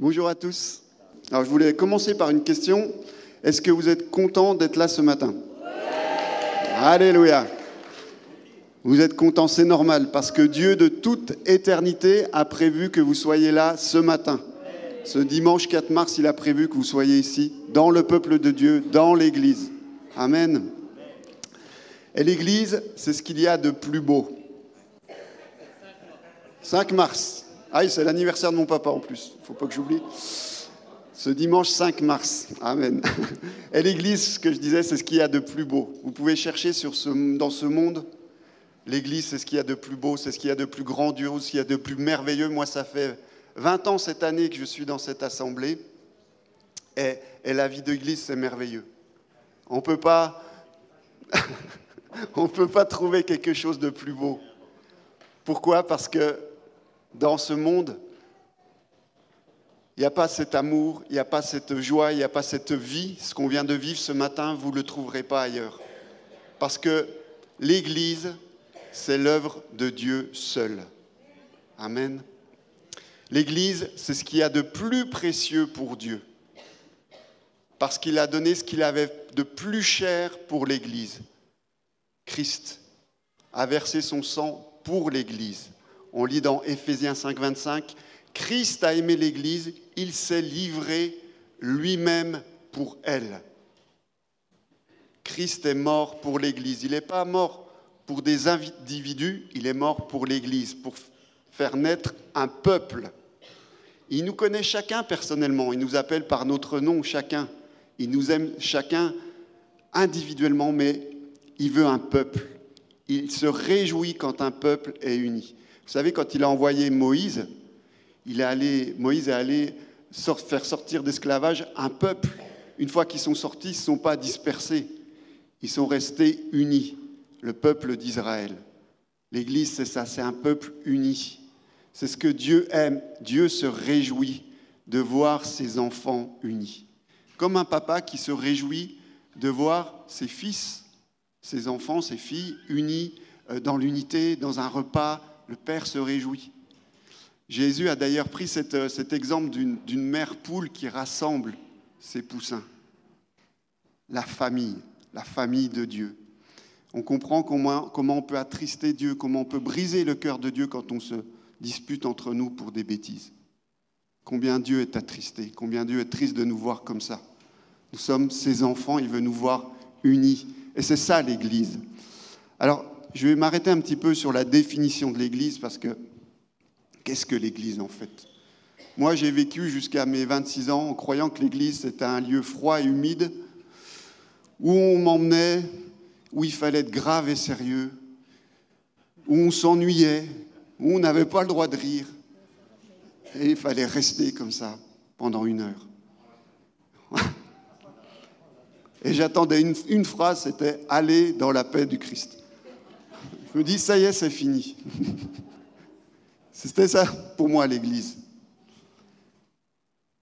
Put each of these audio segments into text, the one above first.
Bonjour à tous. Alors je voulais commencer par une question. Est-ce que vous êtes content d'être là ce matin? Alléluia. Vous êtes content, c'est normal, parce que Dieu de toute éternité a prévu que vous soyez là ce matin. Ce dimanche 4 mars, il a prévu que vous soyez ici, dans le peuple de Dieu, dans l'Église. Amen. Et l'Église, c'est ce qu'il y a de plus beau. 5 mars. Ah, c'est l'anniversaire de mon papa en plus. Il ne faut pas que j'oublie. Ce dimanche 5 mars. Amen. Et l'Église, ce que je disais, c'est ce qu'il y a de plus beau. Vous pouvez chercher dans ce monde. L'Église, c'est ce qu'il y a de plus beau, c'est ce qu'il y a de plus grandiose, ce qu'il y a de plus merveilleux. Moi, ça fait 20 ans cette année que je suis dans cette assemblée. Et, la vie d'Église, c'est merveilleux. On ne peut pas... on peut pas trouver quelque chose de plus beau. Pourquoi? Parce que dans ce monde, il n'y a pas cet amour, il n'y a pas cette joie, il n'y a pas cette vie. Ce qu'on vient de vivre ce matin, vous ne le trouverez pas ailleurs. Parce que l'Église, c'est l'œuvre de Dieu seul. Amen. L'Église, c'est ce qu'il y a de plus précieux pour Dieu. Parce qu'il a donné ce qu'il avait de plus cher pour l'Église. Christ a versé son sang pour l'Église. On lit dans Éphésiens 5, 25, Christ a aimé l'Église, il s'est livré lui-même pour elle. Christ est mort pour l'Église. Il n'est pas mort pour des individus, il est mort pour l'Église, pour faire naître un peuple. Il nous connaît chacun personnellement, il nous appelle par notre nom chacun, il nous aime chacun individuellement, mais il veut un peuple. Il se réjouit quand un peuple est uni. Vous savez, quand il a envoyé Moïse, il allé, Moïse est allé faire sortir d'esclavage un peuple. Une fois qu'ils sont sortis, ils ne sont pas dispersés. Ils sont restés unis, le peuple d'Israël. L'Église, c'est ça, c'est un peuple uni. C'est ce que Dieu aime. Dieu se réjouit de voir ses enfants unis. Comme un papa qui se réjouit de voir ses fils, ses enfants, ses filles unis euh, dans l'unité, dans un repas, le Père se réjouit. Jésus a d'ailleurs pris euh, cet exemple d'une mère poule qui rassemble ses poussins. La famille, la famille de Dieu. On comprend comment, comment on peut attrister Dieu, comment on peut briser le cœur de Dieu quand on se dispute entre nous pour des bêtises. Combien Dieu est attristé, combien Dieu est triste de nous voir comme ça. Nous sommes ses enfants, il veut nous voir unis. Et c'est ça l'Église. Alors, je vais m'arrêter un petit peu sur la définition de l'Église parce que qu'est-ce que l'Église en fait? Moi, j'ai vécu jusqu'à mes 26 ans en croyant que l'Église c'était un lieu froid et humide où on m'emmenait, où il fallait être grave et sérieux, où on s'ennuyait, où on n'avait pas le droit de rire. Et il fallait rester comme ça pendant une heure. Et j'attendais une, phrase, c'était aller dans la paix du Christ. Je me dis, ça y est, c'est fini. C'était ça pour moi l'Église.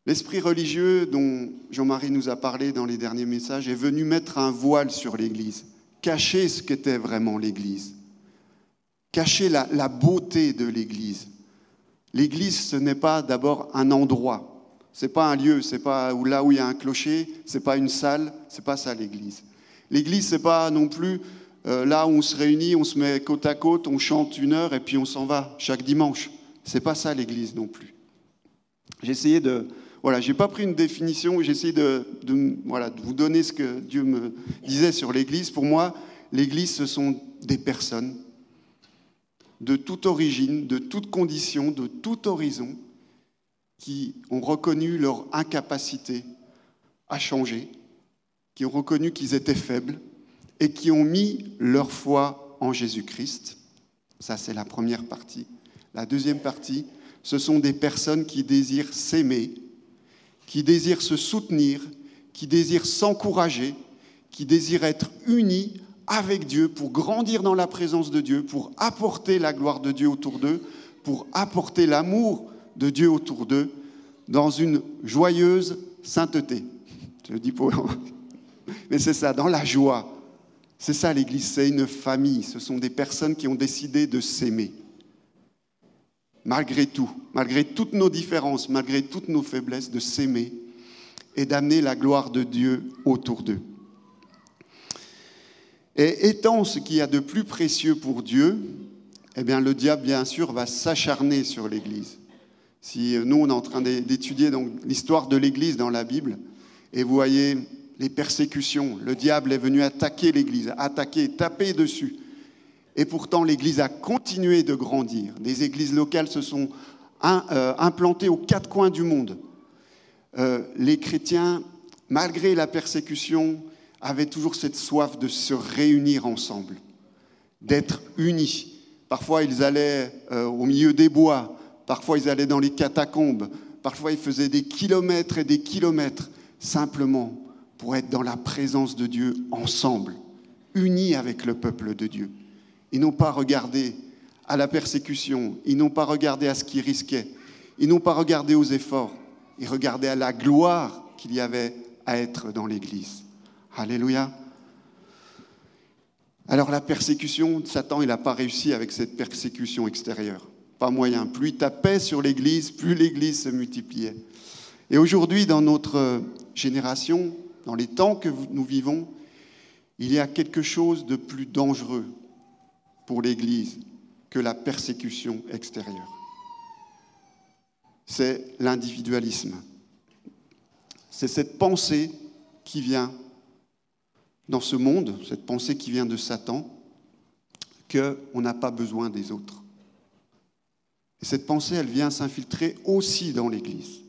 L'esprit religieux dont Jean-Marie nous a parlé dans les derniers messages est venu mettre un voile sur l'Église, cacher ce qu'était vraiment l'Église, cacher la, beauté de l'Église. L'Église, ce n'est pas d'abord un endroit, ce n'est pas un lieu, c'est pas là où il y a un clocher, ce n'est pas une salle, c'est pas ça l'Église. L'Église, ce n'est pas non plus euh, là on se réunit, on se met côte à côte, on chante une heure et puis on s'en va chaque dimanche. C'est pas ça l'Église non plus. J'ai essayé de, voilà, j'ai pas pris une définition, j'ai essayé de, voilà, de vous donner ce que Dieu me disait sur l'Église. Pour moi, l'Église, ce sont des personnes de toute origine, de toute condition, de tout horizon, qui ont reconnu leur incapacité à changer, qui ont reconnu qu'ils étaient faibles, et qui ont mis leur foi en Jésus-Christ. Ça, c'est la première partie. La deuxième partie, ce sont des personnes qui désirent s'aimer, qui désirent se soutenir, qui désirent s'encourager, qui désirent être unis avec Dieu pour grandir dans la présence de Dieu, pour apporter la gloire de Dieu autour d'eux, pour apporter l'amour de Dieu autour d'eux dans une joyeuse sainteté. Je le dis pour... Mais c'est ça, dans la joie, c'est ça l'Église, c'est une famille, ce sont des personnes qui ont décidé de s'aimer. malgré tout, malgré toutes nos différences, malgré toutes nos faiblesses, de s'aimer et d'amener la gloire de Dieu autour d'eux. Et étant ce qu'il y a de plus précieux pour Dieu, eh bien, le diable, bien sûr, va s'acharner sur l'Église. Si nous, on est en train d'étudier l'histoire de l'Église dans la Bible, et vous voyez les persécutions, le diable est venu attaquer l'Église, attaquer, taper dessus. Et pourtant, l'Église a continué de grandir. Des églises locales se sont euh, implantées aux quatre coins du monde. Euh, les chrétiens, malgré la persécution, avaient toujours cette soif de se réunir ensemble, d'être unis. Parfois, ils allaient euh, au milieu des bois, parfois, ils allaient dans les catacombes, parfois, ils faisaient des kilomètres et des kilomètres simplement pour être dans la présence de Dieu ensemble, unis avec le peuple de Dieu. Ils n'ont pas regardé à la persécution, ils n'ont pas regardé à ce qu'ils risquaient, ils n'ont pas regardé aux efforts, ils regardaient à la gloire qu'il y avait à être dans l'Église. Alléluia. Alors la persécution, Satan, il n'a pas réussi avec cette persécution extérieure. Pas moyen. Plus il tapait sur l'Église, plus l'Église se multipliait. Et aujourd'hui, dans notre génération, dans les temps que nous vivons, il y a quelque chose de plus dangereux pour l'Église que la persécution extérieure. C'est l'individualisme. C'est cette pensée qui vient dans ce monde, cette pensée qui vient de Satan, qu'on n'a pas besoin des autres. Et cette pensée, elle vient s'infiltrer aussi dans l'Église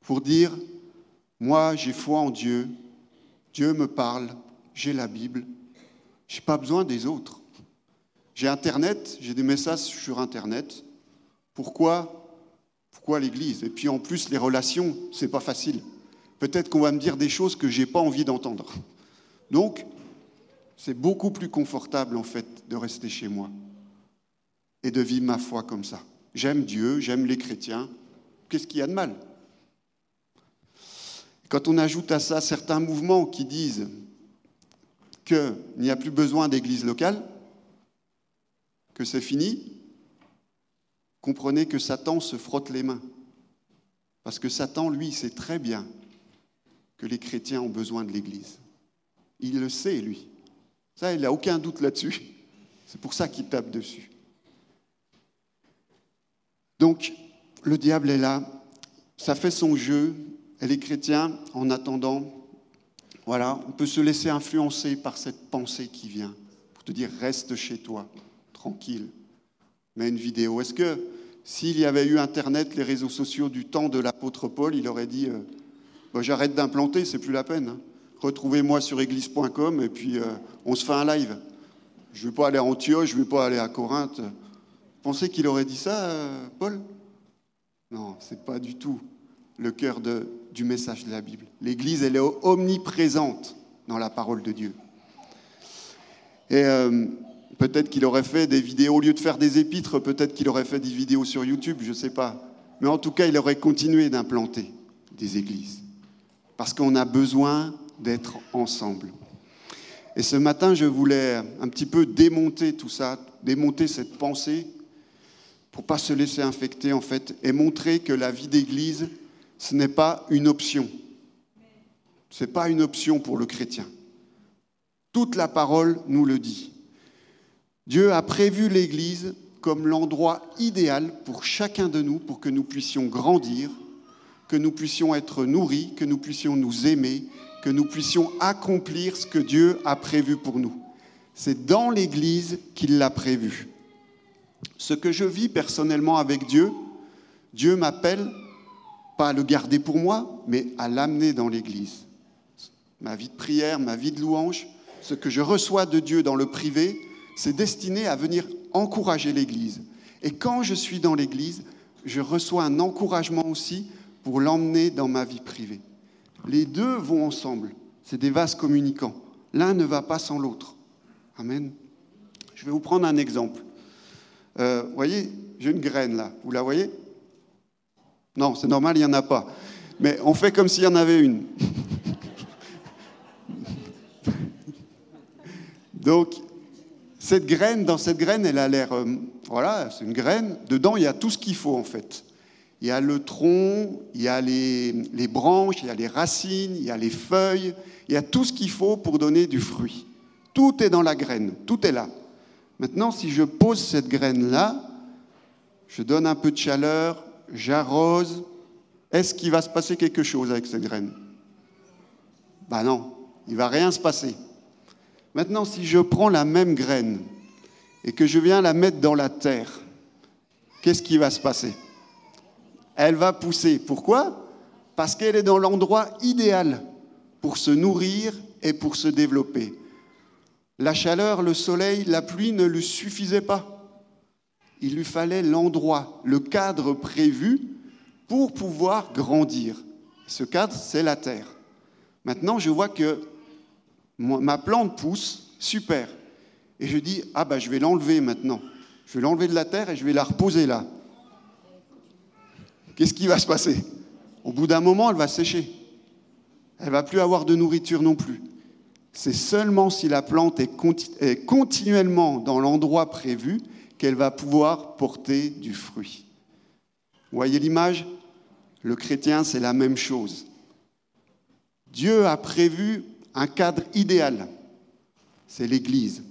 pour dire, moi j'ai foi en Dieu, Dieu me parle, j'ai la Bible, je n'ai pas besoin des autres. J'ai Internet, j'ai des messages sur Internet. Pourquoi? Pourquoi l'Église? Et puis en plus, les relations, c'est pas facile. Peut-être qu'on va me dire des choses que j'ai pas envie d'entendre. Donc, c'est beaucoup plus confortable en fait de rester chez moi et de vivre ma foi comme ça. J'aime Dieu, j'aime les chrétiens. Qu'est-ce qu'il y a de mal? Quand on ajoute à ça certains mouvements qui disent qu'il n'y a plus besoin d'église locale, que c'est fini, comprenez que Satan se frotte les mains. Parce que Satan, lui, sait très bien que les chrétiens ont besoin de l'Église. Il le sait, lui. Ça, il n'a aucun doute là-dessus. C'est pour ça qu'il tape dessus. Donc, le diable est là, ça fait son jeu, et les chrétiens, en attendant, voilà, on peut se laisser influencer par cette pensée qui vient, pour te dire, reste chez toi, tranquille, mets une vidéo. Est-ce que s'il y avait eu Internet, les réseaux sociaux du temps de l'apôtre Paul, il aurait dit, euh, bah, j'arrête d'implanter, c'est plus la peine. Hein. Retrouvez-moi sur église.com et puis euh, on se fait un live. Je ne vais pas aller à Antioche, je ne vais pas aller à Corinthe. Pensez qu'il aurait dit ça, euh, Paul? Non, ce n'est pas du tout le cœur du message de la Bible. L'Église, elle est omniprésente dans la parole de Dieu. Et euh, peut-être qu'il aurait fait des vidéos, au lieu de faire des épîtres, peut-être qu'il aurait fait des vidéos sur YouTube, je ne sais pas. Mais en tout cas, il aurait continué d'implanter des églises. Parce qu'on a besoin d'être ensemble. Et ce matin, je voulais un petit peu démonter tout ça, démonter cette pensée pour pas se laisser infecter en fait et montrer que la vie d'église ce n'est pas une option. Ce n'est pas une option pour le chrétien. Toute la parole nous le dit. Dieu a prévu l'église comme l'endroit idéal pour chacun de nous pour que nous puissions grandir, que nous puissions être nourris, que nous puissions nous aimer, que nous puissions accomplir ce que Dieu a prévu pour nous. C'est dans l'église qu'il l'a prévu. Ce que je vis personnellement avec Dieu, Dieu m'appelle pas à le garder pour moi, mais à l'amener dans l'Église. Ma vie de prière, ma vie de louange, ce que je reçois de Dieu dans le privé, c'est destiné à venir encourager l'Église. Et quand je suis dans l'Église, je reçois un encouragement aussi pour l'emmener dans ma vie privée. Les deux vont ensemble. C'est des vases communicants. L'un ne va pas sans l'autre. Amen. Je vais vous prendre un exemple. Euh, vous voyez, j'ai une graine là, vous la voyez? Non, c'est normal, il n'y en a pas. Mais on fait comme s'il y en avait une. Donc, Cette graine, dans cette graine, elle a l'air, euh, voilà, c'est une graine. Dedans, il y a tout ce qu'il faut en fait. Il y a le tronc, il y a les, les branches, il y a les racines, il y a les feuilles, il y a tout ce qu'il faut pour donner du fruit. Tout est dans la graine, tout est là. Maintenant, si je pose cette graine-là, je donne un peu de chaleur, j'arrose, est-ce qu'il va se passer quelque chose avec cette graine? Ben non, il ne va rien se passer. Maintenant, si je prends la même graine et que je viens la mettre dans la terre, qu'est-ce qui va se passer? Elle va pousser. Pourquoi? Parce qu'elle est dans l'endroit idéal pour se nourrir et pour se développer. La chaleur, le soleil, la pluie ne lui suffisaient pas. Il lui fallait l'endroit, le cadre prévu pour pouvoir grandir. Ce cadre, c'est la terre. Maintenant, je vois que ma plante pousse, super. Et je dis, ah bah je vais l'enlever maintenant. Je vais l'enlever de la terre et je vais la reposer là. Qu'est-ce qui va se passer? Au bout d'un moment, elle va sécher. Elle va plus avoir de nourriture non plus. C'est seulement si la plante est continuellement dans l'endroit prévu qu'elle va pouvoir porter du fruit. Vous voyez l'image? Le chrétien, c'est la même chose. Dieu a prévu un cadre idéal, c'est l'Église,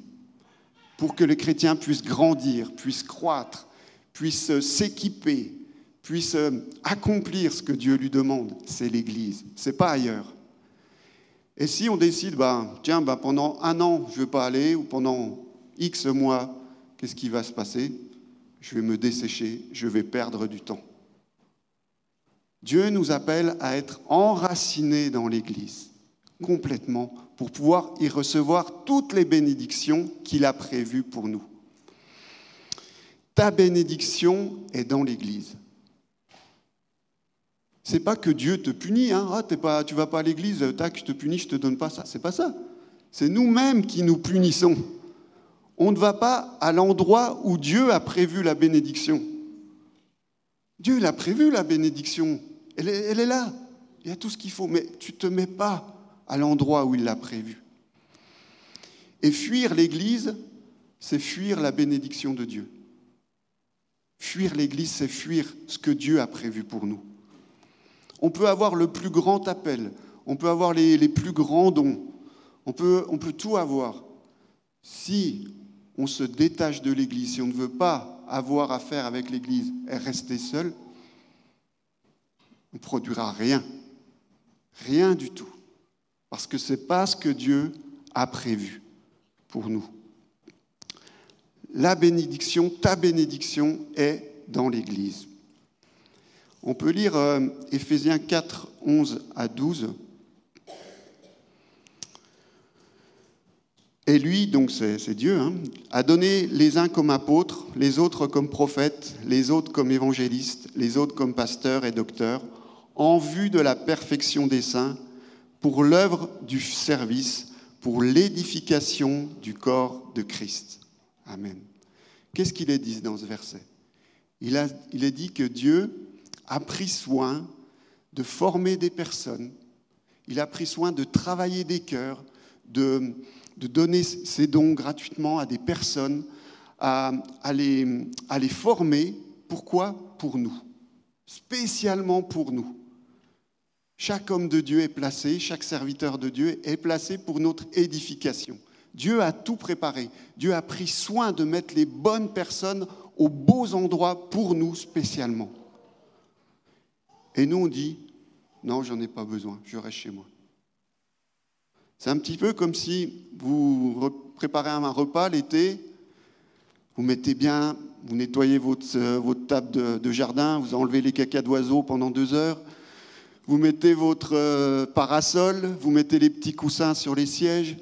pour que le chrétien puisse grandir, puisse croître, puisse s'équiper, puisse accomplir ce que Dieu lui demande. C'est l'Église, c'est pas ailleurs. Et si on décide, bah, tiens, bah, pendant un an, je ne veux pas aller, ou pendant X mois, qu'est-ce qui va se passer? Je vais me dessécher, je vais perdre du temps. Dieu nous appelle à être enracinés dans l'Église complètement pour pouvoir y recevoir toutes les bénédictions qu'il a prévues pour nous. Ta bénédiction est dans l'Église. C'est pas que Dieu te punit, hein. ah, tu vas pas à l'église, tac, je te punis, je te donne pas ça. C'est pas ça. C'est nous-mêmes qui nous punissons. On ne va pas à l'endroit où Dieu a prévu la bénédiction. Dieu l'a prévu la bénédiction. Elle est, là. Il y a tout ce qu'il faut, mais tu ne te mets pas à l'endroit où il l'a prévu. Et fuir l'Église, c'est fuir la bénédiction de Dieu. Fuir l'Église, c'est fuir ce que Dieu a prévu pour nous. On peut avoir le plus grand appel, on peut avoir les, plus grands dons, on peut, on peut tout avoir. Si on se détache de l'Église, si on ne veut pas avoir affaire avec l'Église et rester seul, on ne produira rien. Rien du tout. Parce que ce n'est pas ce que Dieu a prévu pour nous. La bénédiction, ta bénédiction est dans l'Église. On peut lire euh, Éphésiens 4, 11 à 12. Et lui, donc c'est Dieu, hein, a donné les uns comme apôtres, les autres comme prophètes, les autres comme évangélistes, les autres comme pasteurs et docteurs, en vue de la perfection des saints, pour l'œuvre du service, pour l'édification du corps de Christ. Amen. Qu'est-ce qu'il est dit dans ce verset? Il, a, il est dit que Dieu a pris soin de former des personnes, il a pris soin de travailler des cœurs, de, donner ses dons gratuitement à des personnes, à, les, à les former. Pourquoi? Pour nous, spécialement pour nous. Chaque homme de Dieu est placé, chaque serviteur de Dieu est placé pour notre édification. Dieu a tout préparé. Dieu a pris soin de mettre les bonnes personnes aux beaux endroits pour nous spécialement. Et nous, on dit, non, j'en ai pas besoin, je reste chez moi. C'est un petit peu comme si vous préparez un repas l'été, vous mettez bien, vous nettoyez votre, euh, votre table de, jardin, vous enlevez les cacas d'oiseaux pendant deux heures, vous mettez votre euh, parasol, vous mettez les petits coussins sur les sièges,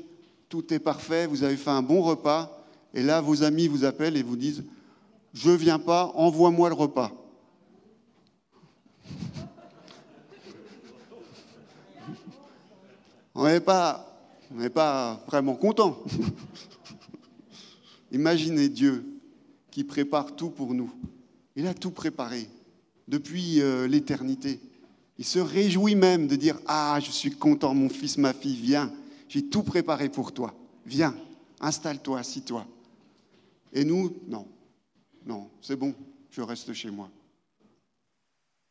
tout est parfait, vous avez fait un bon repas, et là, vos amis vous appellent et vous disent, je viens pas, envoie-moi le repas. on n'est pas, pas vraiment content. Imaginez Dieu qui prépare tout pour nous. Il a tout préparé depuis euh, l'éternité. Il se réjouit même de dire Ah, je suis content, mon fils, ma fille, viens, j'ai tout préparé pour toi. Viens, installe-toi, assis-toi. Et nous, non, non, c'est bon, je reste chez moi.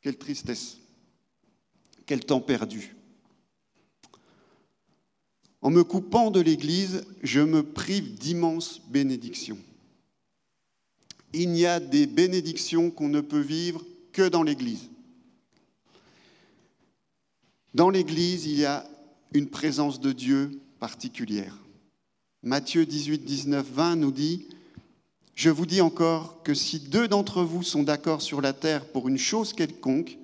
Quelle tristesse, quel temps perdu. En me coupant de l'Église, je me prive d'immenses bénédictions. Il n'y a des bénédictions qu'on ne peut vivre que dans l'Église. Dans l'Église, il y a une présence de Dieu particulière. Matthieu 18, 19, 20 nous dit, Je vous dis encore que si deux d'entre vous sont d'accord sur la terre pour une chose quelconque,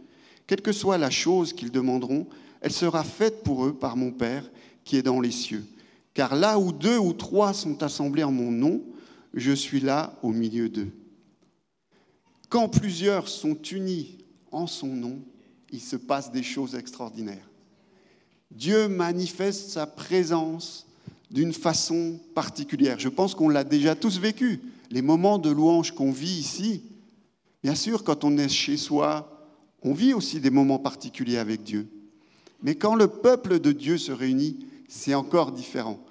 quelle que soit la chose qu'ils demanderont, elle sera faite pour eux par mon Père qui est dans les cieux. Car là où deux ou trois sont assemblés en mon nom, je suis là au milieu d'eux. Quand plusieurs sont unis en son nom, il se passe des choses extraordinaires. Dieu manifeste sa présence d'une façon particulière. Je pense qu'on l'a déjà tous vécu. Les moments de louange qu'on vit ici, bien sûr, quand on est chez soi, on vit aussi des moments particuliers avec Dieu. Mais quand le peuple de Dieu se réunit, c'est encore différent.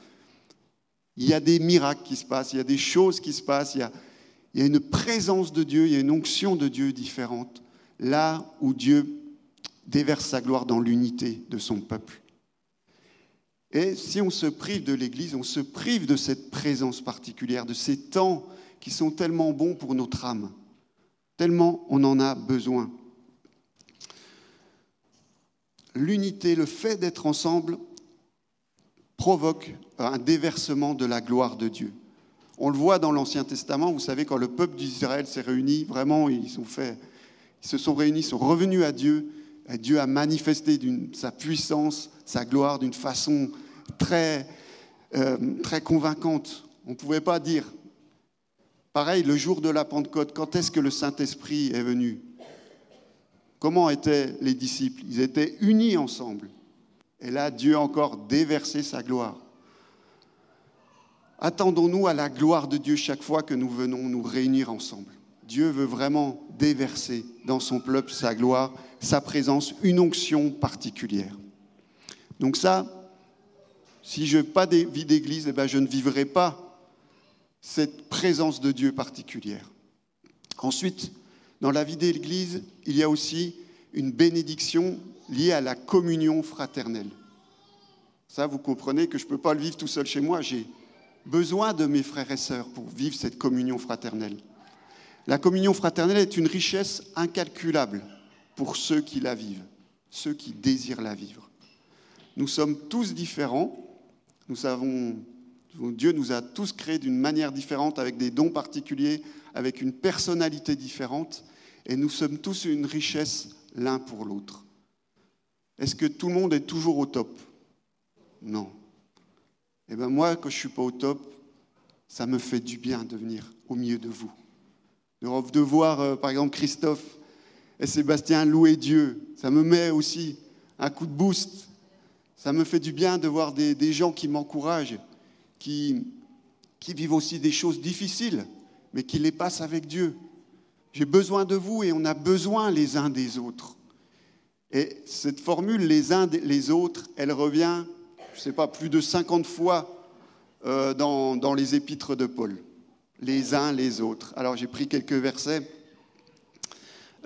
Il y a des miracles qui se passent, il y a des choses qui se passent, il y a, une présence de Dieu, il y a une onction de Dieu différente, là où Dieu déverse sa gloire dans l'unité de son peuple. Et si on se prive de l'Église, on se prive de cette présence particulière, de ces temps qui sont tellement bons pour notre âme, tellement on en a besoin. L'unité, le fait d'être ensemble, provoque un déversement de la gloire de Dieu. On le voit dans l'Ancien Testament, vous savez, quand le peuple d'Israël s'est réuni, vraiment, ils, sont fait, ils se sont réunis, sont revenus à Dieu. Et Dieu a manifesté sa puissance, sa gloire d'une façon très, euh, très convaincante. On ne pouvait pas dire. Pareil, le jour de la Pentecôte, quand est-ce que le Saint-Esprit est venu? Comment étaient les disciples? Ils étaient unis ensemble. Et là, Dieu a encore déversé sa gloire. Attendons-nous à la gloire de Dieu chaque fois que nous venons nous réunir ensemble. Dieu veut vraiment déverser dans son peuple sa gloire, sa présence, une onction particulière. Donc ça, si je n'ai pas de vie d'église, eh ben je ne vivrai pas cette présence de Dieu particulière. Ensuite, dans la vie d'église, il y a aussi une bénédiction liée à la communion fraternelle. Ça, vous comprenez que je ne peux pas le vivre tout seul chez moi. J'ai besoin de mes frères et sœurs pour vivre cette communion fraternelle. La communion fraternelle est une richesse incalculable pour ceux qui la vivent, ceux qui désirent la vivre. Nous sommes tous différents. Nous savons, Dieu nous a tous créés d'une manière différente, avec des dons particuliers, avec une personnalité différente, et nous sommes tous une richesse l'un pour l'autre. Est-ce que tout le monde est toujours au top? Non. Eh bien moi, quand je ne suis pas au top, ça me fait du bien de venir au milieu de vous. De voir, euh, par exemple, Christophe et Sébastien louer Dieu, ça me met aussi un coup de boost. Ça me fait du bien de voir des, gens qui m'encouragent, qui, qui vivent aussi des choses difficiles, mais qui les passent avec Dieu. J'ai besoin de vous et on a besoin les uns des autres. Et cette formule, les uns les autres, elle revient je ne sais pas, plus de 50 fois euh, dans, les épîtres de Paul, les uns les autres. Alors j'ai pris quelques versets.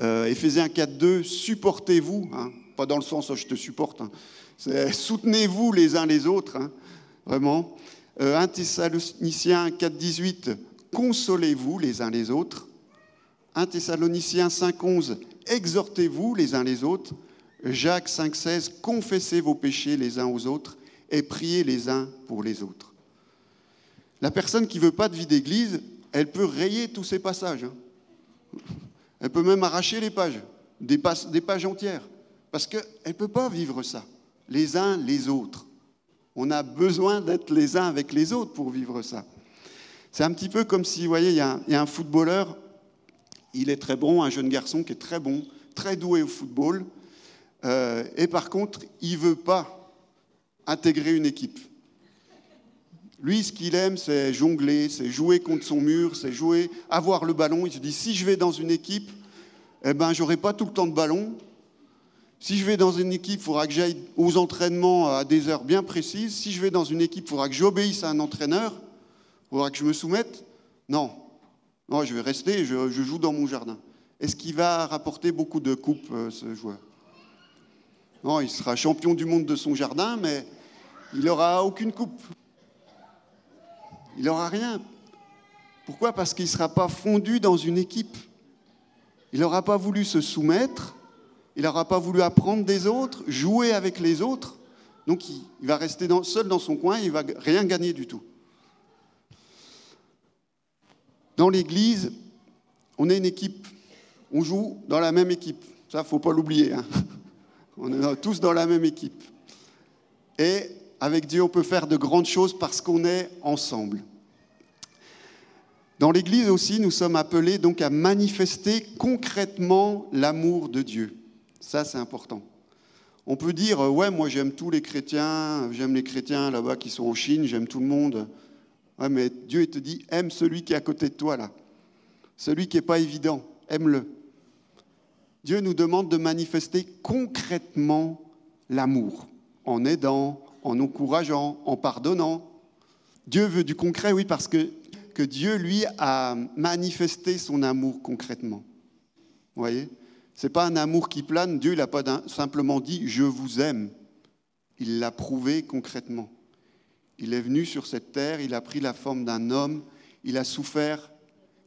Euh, Éphésiens 4.2, supportez-vous, hein, pas dans le sens où je te supporte, hein, soutenez-vous les uns les autres, hein, vraiment. Euh, 1 Thessaloniciens 4.18, consolez-vous les uns les autres. 1 Thessaloniciens 5.11, exhortez-vous les uns les autres. Jacques 5.16, confessez vos péchés les uns aux autres et prier les uns pour les autres. La personne qui ne veut pas de vie d'église, elle peut rayer tous ces passages. Hein. Elle peut même arracher les pages, des, pages, entières, parce qu'elle ne peut pas vivre ça, les uns les autres. On a besoin d'être les uns avec les autres pour vivre ça. C'est un petit peu comme si, vous voyez, il y, a un, footballeur, il est très bon, un jeune garçon qui est très bon, très doué au football, euh, et par contre, il ne veut pas intégrer une équipe. Lui, ce qu'il aime, c'est jongler, c'est jouer contre son mur, c'est jouer, avoir le ballon. Il se dit, si je vais dans une équipe, eh ben, j'aurai pas tout le temps de ballon. Si je vais dans une équipe, il faudra que j'aille aux entraînements à des heures bien précises. Si je vais dans une équipe, il faudra que j'obéisse à un entraîneur. Il faudra que je me soumette. Non, Non, je vais rester, je, joue dans mon jardin. Est-ce qu'il va rapporter beaucoup de coupes, euh, ce joueur? Non, il sera champion du monde de son jardin, mais il n'aura aucune coupe. Il n'aura rien. Pourquoi? Parce qu'il ne sera pas fondu dans une équipe. Il n'aura pas voulu se soumettre, il n'aura pas voulu apprendre des autres, jouer avec les autres. Donc il, va rester seul dans son coin, il ne va rien gagner du tout. Dans l'Église, on est une équipe. On joue dans la même équipe. Ça, il ne faut pas l'oublier. Hein. On est tous dans la même équipe. Et avec Dieu, on peut faire de grandes choses parce qu'on est ensemble. Dans l'Église aussi, nous sommes appelés donc à manifester concrètement l'amour de Dieu. Ça, c'est important. On peut dire, euh, ouais, moi j'aime tous les chrétiens, j'aime les chrétiens là-bas qui sont en Chine, j'aime tout le monde. Ouais, mais Dieu te dit, aime celui qui est à côté de toi là. Celui qui n'est pas évident, aime-le. Dieu nous demande de manifester concrètement l'amour, en aidant, en encourageant, en pardonnant. Dieu veut du concret, oui, parce que, que Dieu, lui, a manifesté son amour concrètement. Vous voyez? Ce n'est pas un amour qui plane. Dieu n'a pas simplement dit je vous aime. Il l'a prouvé concrètement. Il est venu sur cette terre, il a pris la forme d'un homme, il a souffert,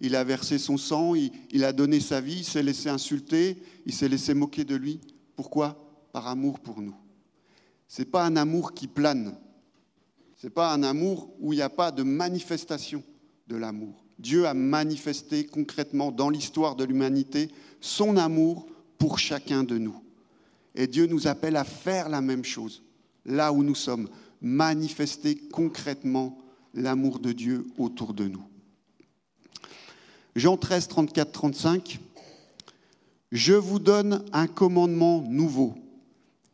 il a versé son sang, il, a donné sa vie, il s'est laissé insulter, il s'est laissé moquer de lui. Pourquoi? Par amour pour nous. Ce n'est pas un amour qui plane. Ce n'est pas un amour où il n'y a pas de manifestation de l'amour. Dieu a manifesté concrètement dans l'histoire de l'humanité son amour pour chacun de nous. Et Dieu nous appelle à faire la même chose, là où nous sommes, manifester concrètement l'amour de Dieu autour de nous. Jean 13, 34, 35. Je vous donne un commandement nouveau.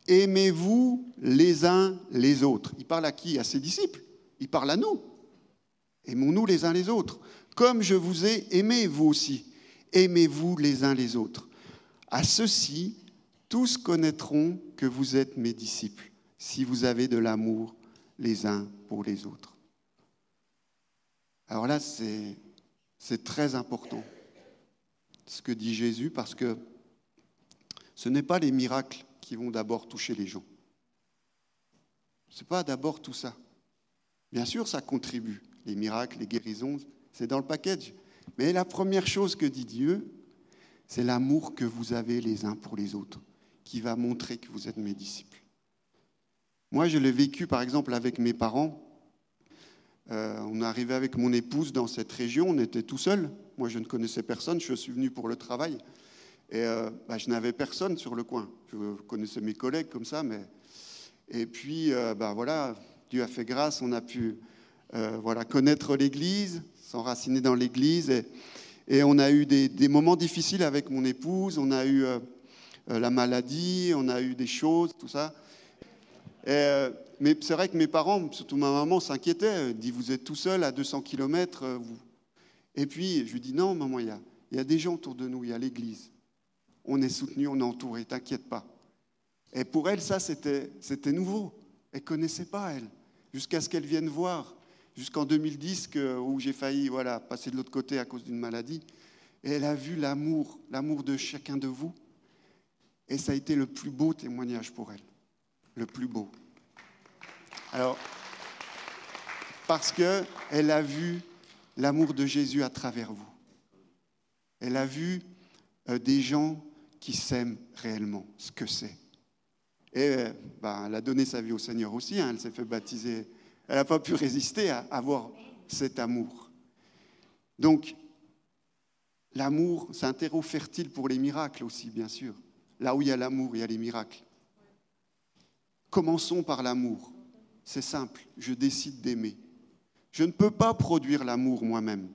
Aimez-vous les uns les autres. Il parle à qui? À ses disciples. Il parle à nous. Aimons-nous les uns les autres. Comme je vous ai aimé, vous aussi aimez-vous les uns les autres. À ceux-ci, tous connaîtront que vous êtes mes disciples, si vous avez de l'amour les uns pour les autres. Alors là, c'est très important ce que dit Jésus, parce que ce n'est pas les miracles qui vont d'abord toucher les gens. Ce n'est pas d'abord tout ça. Bien sûr, ça contribue. Les miracles, les guérisons, c'est dans le package. Mais la première chose que dit Dieu, c'est l'amour que vous avez les uns pour les autres, qui va montrer que vous êtes mes disciples. Moi, je l'ai vécu, par exemple, avec mes parents. Euh, on est arrivé avec mon épouse dans cette région, on était tout seul. Moi, je ne connaissais personne, je suis venu pour le travail. Et euh, bah, je n'avais personne sur le coin. Je connaissais mes collègues comme ça, mais... Et puis, euh, bah, voilà, Dieu a fait grâce, on a pu voilà, connaître l'Église, s'enraciner dans l'Église. Et, on a eu des, moments difficiles avec mon épouse, on a eu la maladie, on a eu des choses, tout ça. Euh, mais c'est vrai que mes parents, surtout ma maman, s'inquiétaient. Dit, vous êtes tout seul à 200 km. Vous... Et puis, je lui dis, non, maman, il y, a, il y a des gens autour de nous, il y a l'Église. On est soutenu, on est entouré, t'inquiète pas. Et pour elle, ça, c'était, nouveau. Elle ne connaissait pas, elle, jusqu'à ce qu'elle vienne voir jusqu'en 2010 où j'ai failli voilà, passer de l'autre côté à cause d'une maladie. Et elle a vu l'amour, l'amour de chacun de vous. Et ça a été le plus beau témoignage pour elle. Le plus beau. Alors, parce qu'elle a vu l'amour de Jésus à travers vous. Elle a vu euh, des gens qui s'aiment réellement, ce que c'est. Et euh, ben, elle a donné sa vie au Seigneur aussi, hein. elle s'est fait baptiser elle n'a pas pu résister à avoir cet amour. Donc, l'amour, c'est un terreau fertile pour les miracles aussi, bien sûr. Là où il y a l'amour, il y a les miracles. Commençons par l'amour. C'est simple, je décide d'aimer. Je ne peux pas produire l'amour moi-même.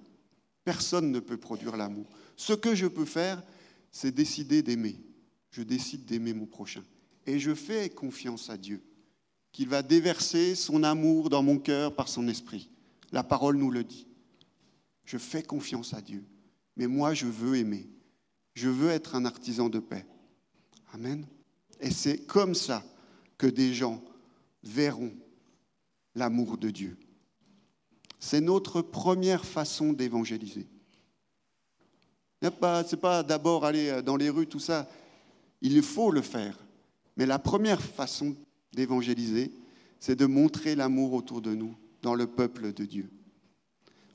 Personne ne peut produire l'amour. Ce que je peux faire, c'est décider d'aimer. Je décide d'aimer mon prochain. Et je fais confiance à Dieu qu'il va déverser son amour dans mon cœur par son esprit. La parole nous le dit. Je fais confiance à Dieu, mais moi je veux aimer. Je veux être un artisan de paix. Amen. Et c'est comme ça que des gens verront l'amour de Dieu. C'est notre première façon d'évangéliser. Ce n'est pas d'abord aller dans les rues, tout ça. Il faut le faire. Mais la première façon d'évangéliser, c'est de montrer l'amour autour de nous, dans le peuple de Dieu.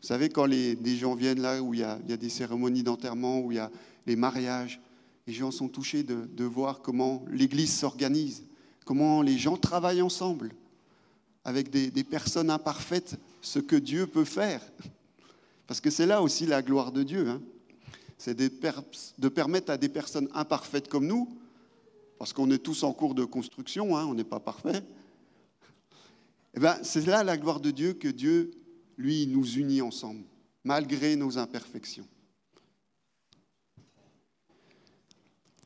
Vous savez, quand les, des gens viennent là où il y a, des cérémonies d'enterrement, où il y a les mariages, les gens sont touchés de, voir comment l'Église s'organise, comment les gens travaillent ensemble, avec des, personnes imparfaites, ce que Dieu peut faire. Parce que c'est là aussi la gloire de Dieu. Hein. C'est de, permettre à des personnes imparfaites comme nous, parce qu'on est tous en cours de construction, hein, on n'est pas parfait. Eh ben, c'est là la gloire de Dieu que Dieu lui, nous unit ensemble, malgré nos imperfections.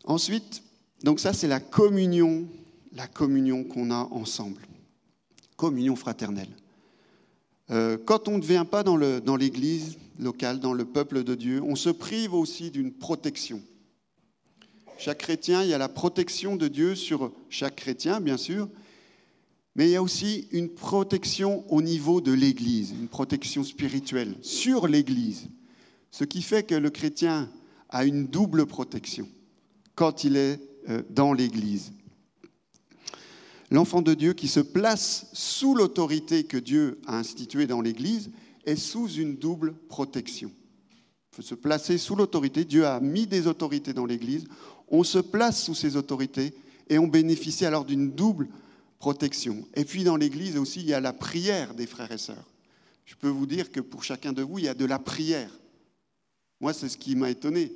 Ensuite, donc ça c'est la communion, la communion qu'on a ensemble, communion fraternelle. Euh, quand on ne vient pas dans l'église locale, dans le peuple de Dieu, on se prive aussi d'une protection. Chaque chrétien, il y a la protection de Dieu sur chaque chrétien, bien sûr, mais il y a aussi une protection au niveau de l'Église, une protection spirituelle sur l'Église. Ce qui fait que le chrétien a une double protection quand il est euh, dans l'Église. L'enfant de Dieu qui se place sous l'autorité que Dieu a instituée dans l'Église est sous une double protection. Il faut se placer sous l'autorité. Dieu a mis des autorités dans l'Église. On se place sous ces autorités et on bénéficie alors d'une double protection. Et puis dans l'Église aussi, il y a la prière des frères et sœurs. Je peux vous dire que pour chacun de vous, il y a de la prière. Moi, c'est ce qui m'a étonné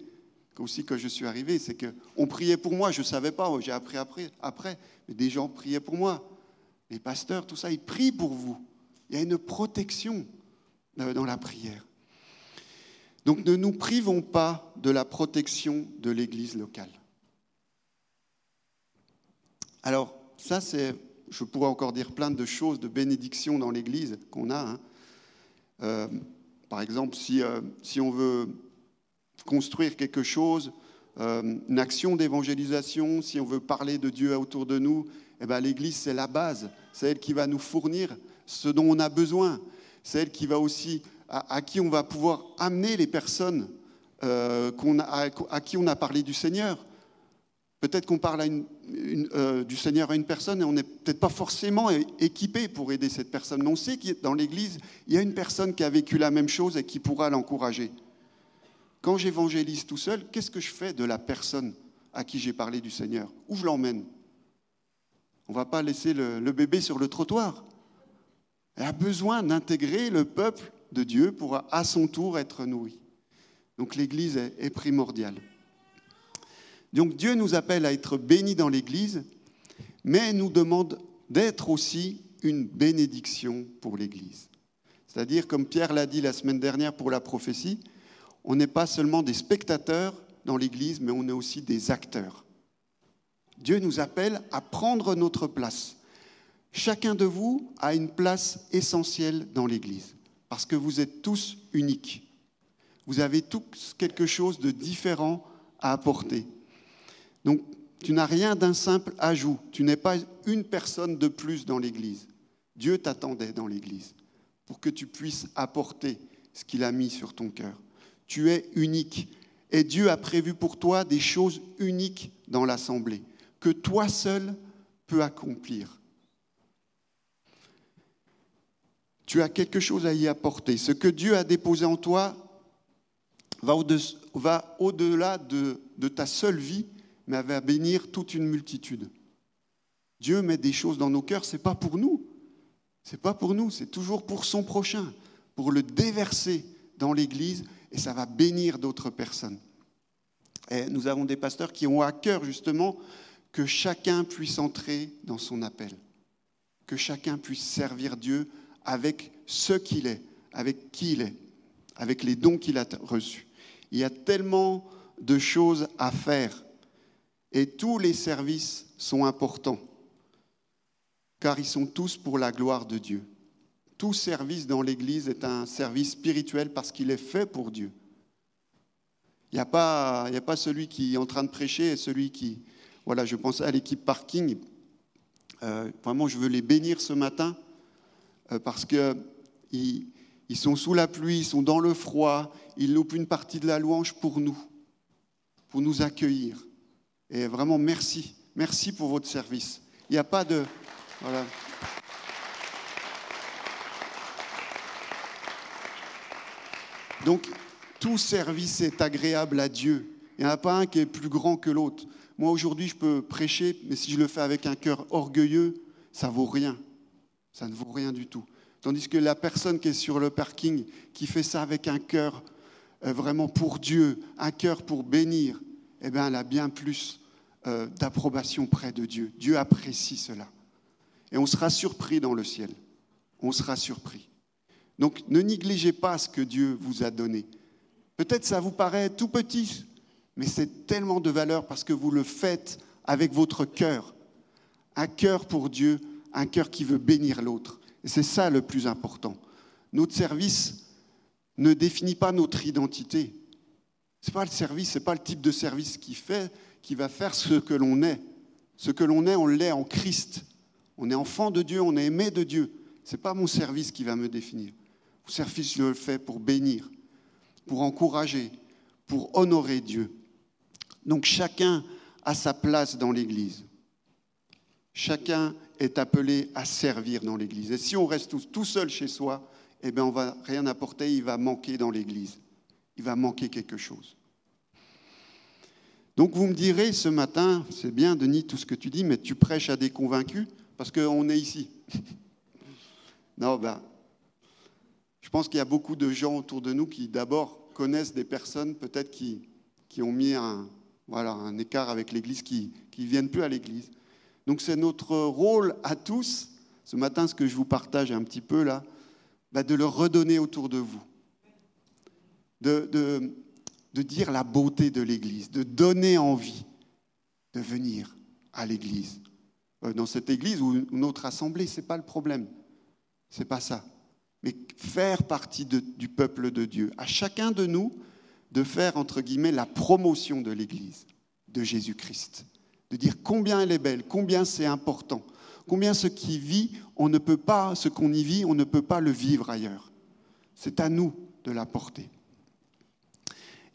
aussi quand je suis arrivé, c'est qu'on priait pour moi. Je ne savais pas, j'ai appris après, après, mais des gens priaient pour moi. Les pasteurs, tout ça, ils prient pour vous. Il y a une protection euh, dans la prière. Donc ne nous privons pas de la protection de l'Église locale. Alors, ça, c'est je pourrais encore dire plein de choses, de bénédictions dans l'Église qu'on a. Hein. Euh, par exemple, si, euh, si, on veut construire quelque chose, euh, une action d'évangélisation, si on veut parler de Dieu autour de nous, eh ben, l'Église, c'est la base. C'est elle qui va nous fournir ce dont on a besoin. C'est elle qui va aussi, à, qui on va pouvoir amener les personnes a, à qui on a parlé du Seigneur. Peut-être qu'on parle euh, du Seigneur à une personne et on n'est peut-être pas forcément équipé pour aider cette personne, mais on sait que dans l'Église, il y a une personne qui a vécu la même chose et qui pourra l'encourager. Quand j'évangélise tout seul, qu'est-ce que je fais de la personne à qui j'ai parlé du Seigneur? Où je l'emmène? On ne va pas laisser le, bébé sur le trottoir. Elle a besoin d'intégrer le peuple de Dieu pour à son tour être nourri. Donc l'Église est primordiale. Donc Dieu nous appelle à être bénis dans l'Église, mais nous demande d'être aussi une bénédiction pour l'Église. C'est-à-dire, comme Pierre l'a dit la semaine dernière pour la prophétie, on n'est pas seulement des spectateurs dans l'Église, mais on est aussi des acteurs. Dieu nous appelle à prendre notre place. Chacun de vous a une place essentielle dans l'Église, parce que vous êtes tous uniques. Vous avez tous quelque chose de différent à apporter. Donc, tu n'as rien d'un simple ajout. Tu n'es pas une personne de plus dans l'Église. Dieu t'attendait dans l'Église pour que tu puisses apporter ce qu'il a mis sur ton cœur. Tu es unique. Et Dieu a prévu pour toi des choses uniques dans l'assemblée, que toi seul peux accomplir. Tu as quelque chose à y apporter. Ce que Dieu a déposé en toi va au-delà de, ta seule vie mais va bénir toute une multitude. Dieu met des choses dans nos cœurs, ce n'est pas pour nous. C'est pas pour nous, c'est toujours pour son prochain, pour le déverser dans l'Église et ça va bénir d'autres personnes. Et nous avons des pasteurs qui ont à cœur justement que chacun puisse entrer dans son appel, que chacun puisse servir Dieu avec ce qu'il est, avec qui il est, avec les dons qu'il a reçus. Il y a tellement de choses à faire et tous les services sont importants, car ils sont tous pour la gloire de Dieu. Tout service dans l'Église est un service spirituel parce qu'il est fait pour Dieu. Il n'y a, pas, a pas celui qui est en train de prêcher et celui qui... Voilà, je pense à l'équipe parking. Euh, vraiment, je veux les bénir ce matin euh, parce qu'ils ils sont sous la pluie, ils sont dans le froid, ils loupent une partie de la louange pour nous. pour nous accueillir. Et vraiment, merci. Merci pour votre service. Il n'y a pas de... Voilà. Donc, tout service est agréable à Dieu. Il n'y en a pas un qui est plus grand que l'autre. Moi, aujourd'hui, je peux prêcher, mais si je le fais avec un cœur orgueilleux, ça vaut rien. Ça ne vaut rien du tout. Tandis que la personne qui est sur le parking, qui fait ça avec un cœur euh, vraiment pour Dieu, un cœur pour bénir, eh bien, elle a bien plus euh, d'approbation près de Dieu. Dieu apprécie cela. Et on sera surpris dans le ciel. On sera surpris. Donc ne négligez pas ce que Dieu vous a donné. Peut-être ça vous paraît tout petit, mais c'est tellement de valeur parce que vous le faites avec votre cœur. Un cœur pour Dieu, un cœur qui veut bénir l'autre. Et c'est ça le plus important. Notre service ne définit pas notre identité. Ce n'est pas le service, ce n'est pas le type de service qui, fait, qui va faire ce que l'on est. Ce que l'on est, on l'est en Christ. On est enfant de Dieu, on est aimé de Dieu. Ce n'est pas mon service qui va me définir. Service, je le fais pour bénir, pour encourager, pour honorer Dieu. Donc chacun a sa place dans l'Église. Chacun est appelé à servir dans l'Église. Et si on reste tout, seul chez soi, eh bien on va rien apporter, il va manquer dans l'Église. Il va manquer quelque chose. Donc vous me direz ce matin, c'est bien Denis tout ce que tu dis, mais tu prêches à des convaincus parce qu'on est ici. non, ben, je pense qu'il y a beaucoup de gens autour de nous qui d'abord connaissent des personnes peut-être qui, qui ont mis un, écart avec l'Église, qui ne viennent plus à l'Église. Donc c'est notre rôle à tous, ce matin ce que je vous partage un petit peu là, bah, de le redonner autour de vous. De dire la beauté de l'Église, de donner envie de venir à l'Église. Euh, dans cette Église ou une autre assemblée, ce n'est pas le problème. Ce n'est pas ça. Mais faire partie du peuple de Dieu. À chacun de nous de faire, entre guillemets, la promotion de l'Église, de Jésus-Christ. De dire combien elle est belle, combien c'est important, combien ce qui vit, on ne peut pas, ce qu'on y vit, on ne peut pas le vivre ailleurs. C'est à nous de la porter.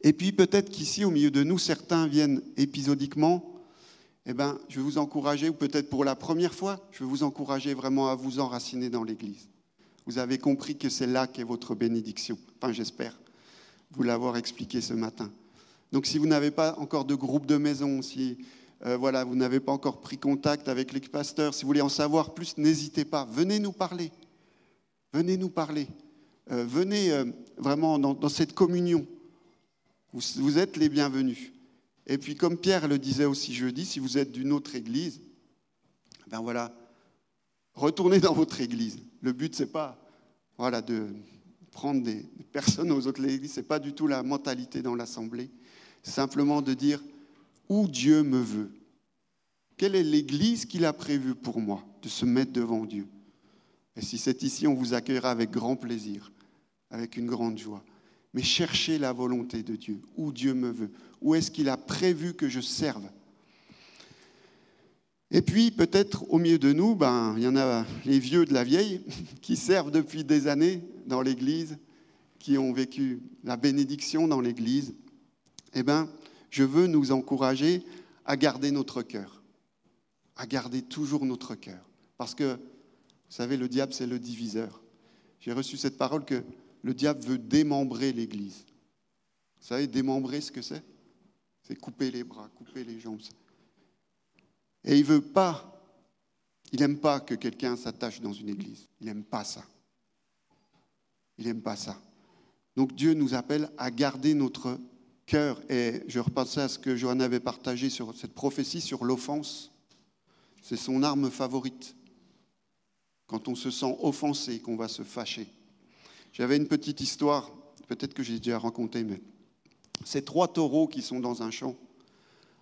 Et puis peut-être qu'ici, au milieu de nous, certains viennent épisodiquement. Eh bien, je vais vous encourager, ou peut-être pour la première fois, je vais vous encourager vraiment à vous enraciner dans l'Église. Vous avez compris que c'est là qu'est votre bénédiction. Enfin, j'espère vous l'avoir expliqué ce matin. Donc, si vous n'avez pas encore de groupe de maison, si euh, voilà, vous n'avez pas encore pris contact avec les pasteurs, si vous voulez en savoir plus, n'hésitez pas. Venez nous parler. Venez nous parler. Euh, venez euh, vraiment dans cette communion. Vous, êtes les bienvenus. Et puis, comme Pierre le disait aussi jeudi, si vous êtes d'une autre église, ben voilà, retournez dans votre église. Le but, c'est pas voilà, de prendre des personnes aux autres églises, c'est pas du tout la mentalité dans l'assemblée. Simplement de dire où Dieu me veut. Quelle est l'église qu'il a prévue pour moi de se mettre devant Dieu? Et si c'est ici, on vous accueillera avec grand plaisir, avec une grande joie mais chercher la volonté de Dieu, où Dieu me veut, où est-ce qu'il a prévu que je serve? Et puis peut-être au milieu de nous, ben, il y en a les vieux de la vieille qui servent depuis des années dans l'Église, qui ont vécu la bénédiction dans l'Église. Eh bien, je veux nous encourager à garder notre cœur, à garder toujours notre cœur. Parce que, vous savez, le diable, c'est le diviseur. J'ai reçu cette parole que le diable veut démembrer l'Église. Vous savez, démembrer ce que c'est? C'est couper les bras, couper les jambes. Et il veut pas, il n'aime pas que quelqu'un s'attache dans une Église. Il n'aime pas ça. Il n'aime pas ça. Donc Dieu nous appelle à garder notre cœur. Et je repensais à ce que Johanna avait partagé sur cette prophétie sur l'offense. C'est son arme favorite. Quand on se sent offensé, qu'on va se fâcher. J'avais une petite histoire, peut-être que j'ai déjà raconté, mais ces trois taureaux qui sont dans un champ,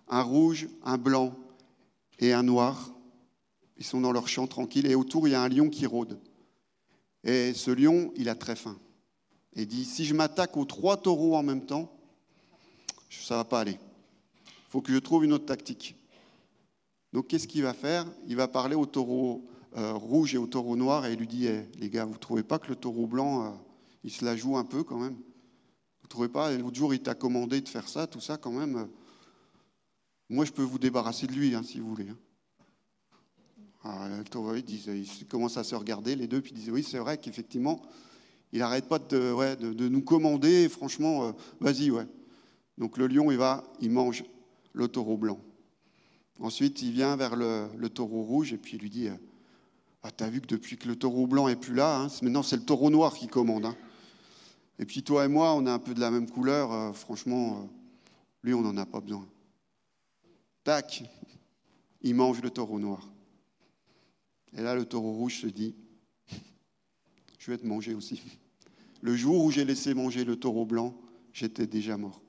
un rouge, un blanc et un noir, ils sont dans leur champ tranquille et autour il y a un lion qui rôde. Et ce lion, il a très faim. Et dit, si je m'attaque aux trois taureaux en même temps, ça ne va pas aller. Il faut que je trouve une autre tactique. Donc qu'est-ce qu'il va faire? Il va parler au taureau euh, rouge et au taureau noir et il lui dit eh, Les gars, vous ne trouvez pas que le taureau blanc, euh, il se la joue un peu quand même? Vous ne trouvez pas? L'autre jour, il t'a commandé de faire ça, tout ça quand même. Moi, je peux vous débarrasser de lui, hein, si vous voulez. Hein. Ah, ils, commencent à se regarder, les deux, puis ils disent Oui, c'est vrai qu'effectivement, il n'arrête pas de, de, nous commander. franchement, euh, vas-y, ouais. Donc le lion, il va, il mange le taureau blanc. Ensuite, il vient vers le, taureau rouge et puis il lui dit ah, T'as vu que depuis que le taureau blanc est plus là, hein, maintenant c'est le taureau noir qui commande. Et puis toi et moi, on est un peu de la même couleur. Euh, franchement, euh, lui, on n'en a pas besoin. Tac, il mange le taureau noir. Et là, le taureau rouge se dit, je vais te manger aussi. Le jour où j'ai laissé manger le taureau blanc, j'étais déjà mort.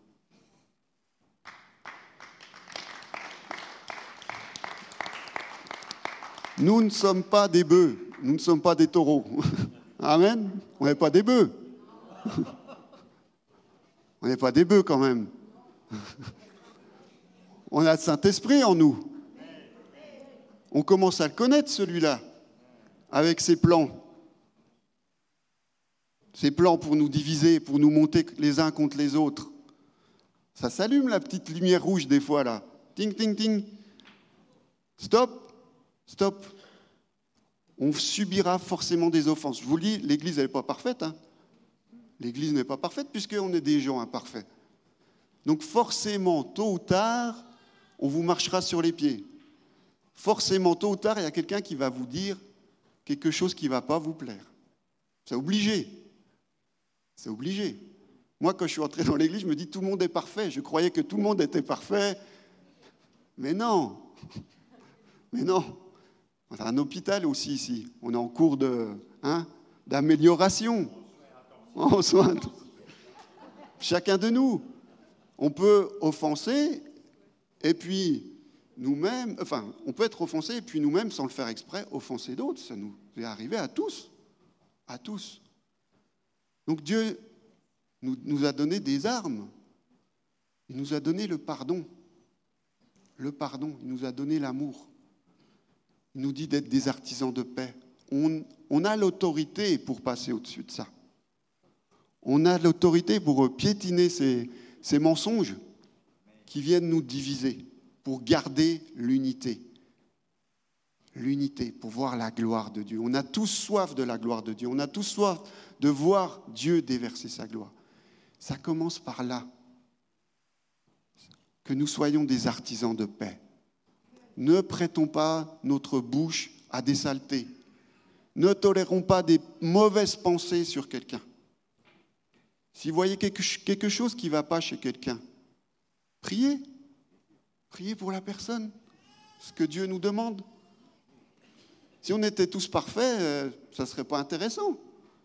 Nous ne sommes pas des bœufs, nous ne sommes pas des taureaux. Amen. On n'est pas des bœufs. On n'est pas des bœufs quand même. On a le Saint-Esprit en nous. On commence à le connaître, celui-là, avec ses plans. Ses plans pour nous diviser, pour nous monter les uns contre les autres. Ça s'allume la petite lumière rouge des fois là. Ting, ting, ting. Stop, stop. On subira forcément des offenses. Je vous le dis, l'Église, elle n'est pas parfaite. Hein. L'Église n'est pas parfaite puisqu'on est des gens imparfaits. Donc forcément, tôt ou tard, on vous marchera sur les pieds. Forcément, tôt ou tard, il y a quelqu'un qui va vous dire quelque chose qui ne va pas vous plaire. C'est obligé. C'est obligé. Moi, quand je suis entré dans l'église, je me dis tout le monde est parfait. Je croyais que tout le monde était parfait. Mais non. Mais non. On a un hôpital aussi ici. On est en cours de, hein, d'amélioration. En soin. Chacun de nous. On peut offenser et puis, nous-mêmes, enfin, on peut être offensé et puis nous-mêmes, sans le faire exprès, offenser d'autres. Ça nous est arrivé à tous. À tous. Donc Dieu nous, a donné des armes. Il nous a donné le pardon. Le pardon. Il nous a donné l'amour. Il nous dit d'être des artisans de paix. On, on a l'autorité pour passer au-dessus de ça. On a l'autorité pour piétiner ces, ces mensonges qui viennent nous diviser pour garder l'unité. L'unité, pour voir la gloire de Dieu. On a tous soif de la gloire de Dieu. On a tous soif de voir Dieu déverser sa gloire. Ça commence par là. Que nous soyons des artisans de paix. Ne prêtons pas notre bouche à des saletés. Ne tolérons pas des mauvaises pensées sur quelqu'un. Si vous voyez quelque chose qui ne va pas chez quelqu'un, Priez. Priez pour la personne. Ce que Dieu nous demande. Si on était tous parfaits, euh, ça ne serait pas intéressant.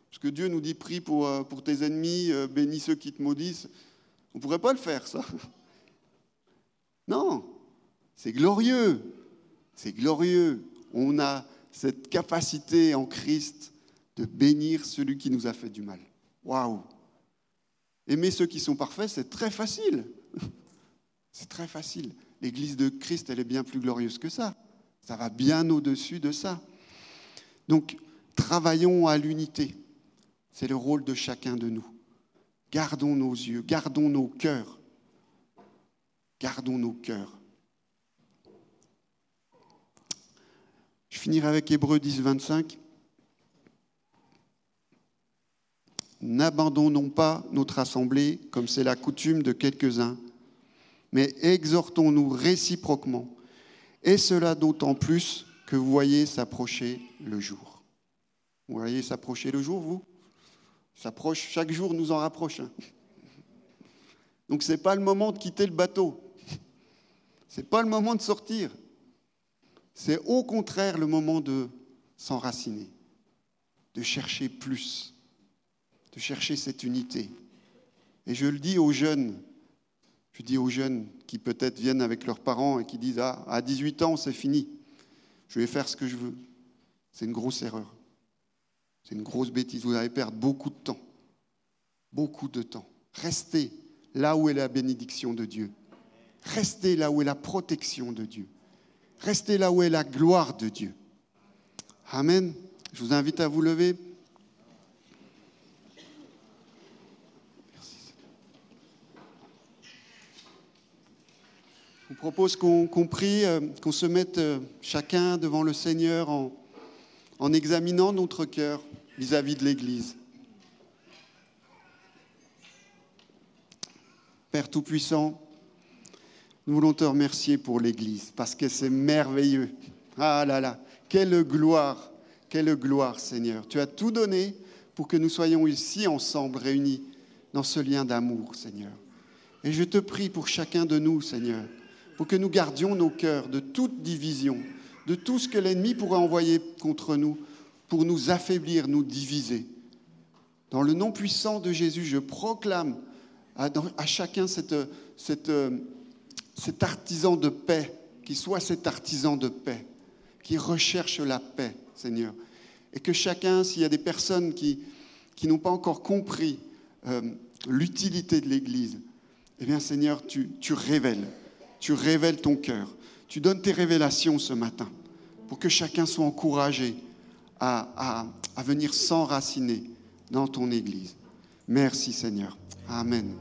Parce que Dieu nous dit prie pour, euh, pour tes ennemis, euh, bénis ceux qui te maudissent. On ne pourrait pas le faire, ça. Non, c'est glorieux. C'est glorieux. On a cette capacité en Christ de bénir celui qui nous a fait du mal. Waouh! Aimer ceux qui sont parfaits, c'est très facile. C'est très facile. L'Église de Christ, elle est bien plus glorieuse que ça. Ça va bien au-dessus de ça. Donc, travaillons à l'unité. C'est le rôle de chacun de nous. Gardons nos yeux, gardons nos cœurs. Gardons nos cœurs. Je finirai avec Hébreu 10, 25. N'abandonnons pas notre assemblée comme c'est la coutume de quelques-uns mais exhortons-nous réciproquement, et cela d'autant plus que vous voyez s'approcher le jour. Vous voyez s'approcher le jour, vous? S'approche, chaque jour nous en rapproche. Hein. Donc ce n'est pas le moment de quitter le bateau. Ce n'est pas le moment de sortir. C'est au contraire le moment de s'enraciner, de chercher plus, de chercher cette unité. Et je le dis aux jeunes, je dis aux jeunes qui peut-être viennent avec leurs parents et qui disent Ah, à 18 ans, c'est fini. Je vais faire ce que je veux. C'est une grosse erreur. C'est une grosse bêtise. Vous allez perdre beaucoup de temps. Beaucoup de temps. Restez là où est la bénédiction de Dieu. Restez là où est la protection de Dieu. Restez là où est la gloire de Dieu. Amen. Je vous invite à vous lever. Vous propose qu'on prie, euh, qu'on se mette euh, chacun devant le Seigneur en examinant notre cœur vis-à-vis de l'Église. Père Tout-Puissant, nous voulons te remercier pour l'Église parce que c'est merveilleux. Ah là là, quelle gloire, quelle gloire Seigneur. Tu as tout donné pour que nous soyons ici ensemble réunis dans ce lien d'amour Seigneur. Et je te prie pour chacun de nous Seigneur, pour que nous gardions nos cœurs de toute division, de tout ce que l'ennemi pourrait envoyer contre nous pour nous affaiblir, nous diviser. Dans le nom puissant de Jésus, je proclame à, chacun cette, cet artisan de paix, qui soit cet artisan de paix, qui recherche la paix, Seigneur. Et que chacun, s'il y a des personnes qui, n'ont pas encore compris euh, l'utilité de l'Église, eh bien Seigneur, tu révèles, tu révèles ton cœur, tu donnes tes révélations ce matin pour que chacun soit encouragé à, venir s'enraciner dans ton Église. Merci Seigneur. Amen.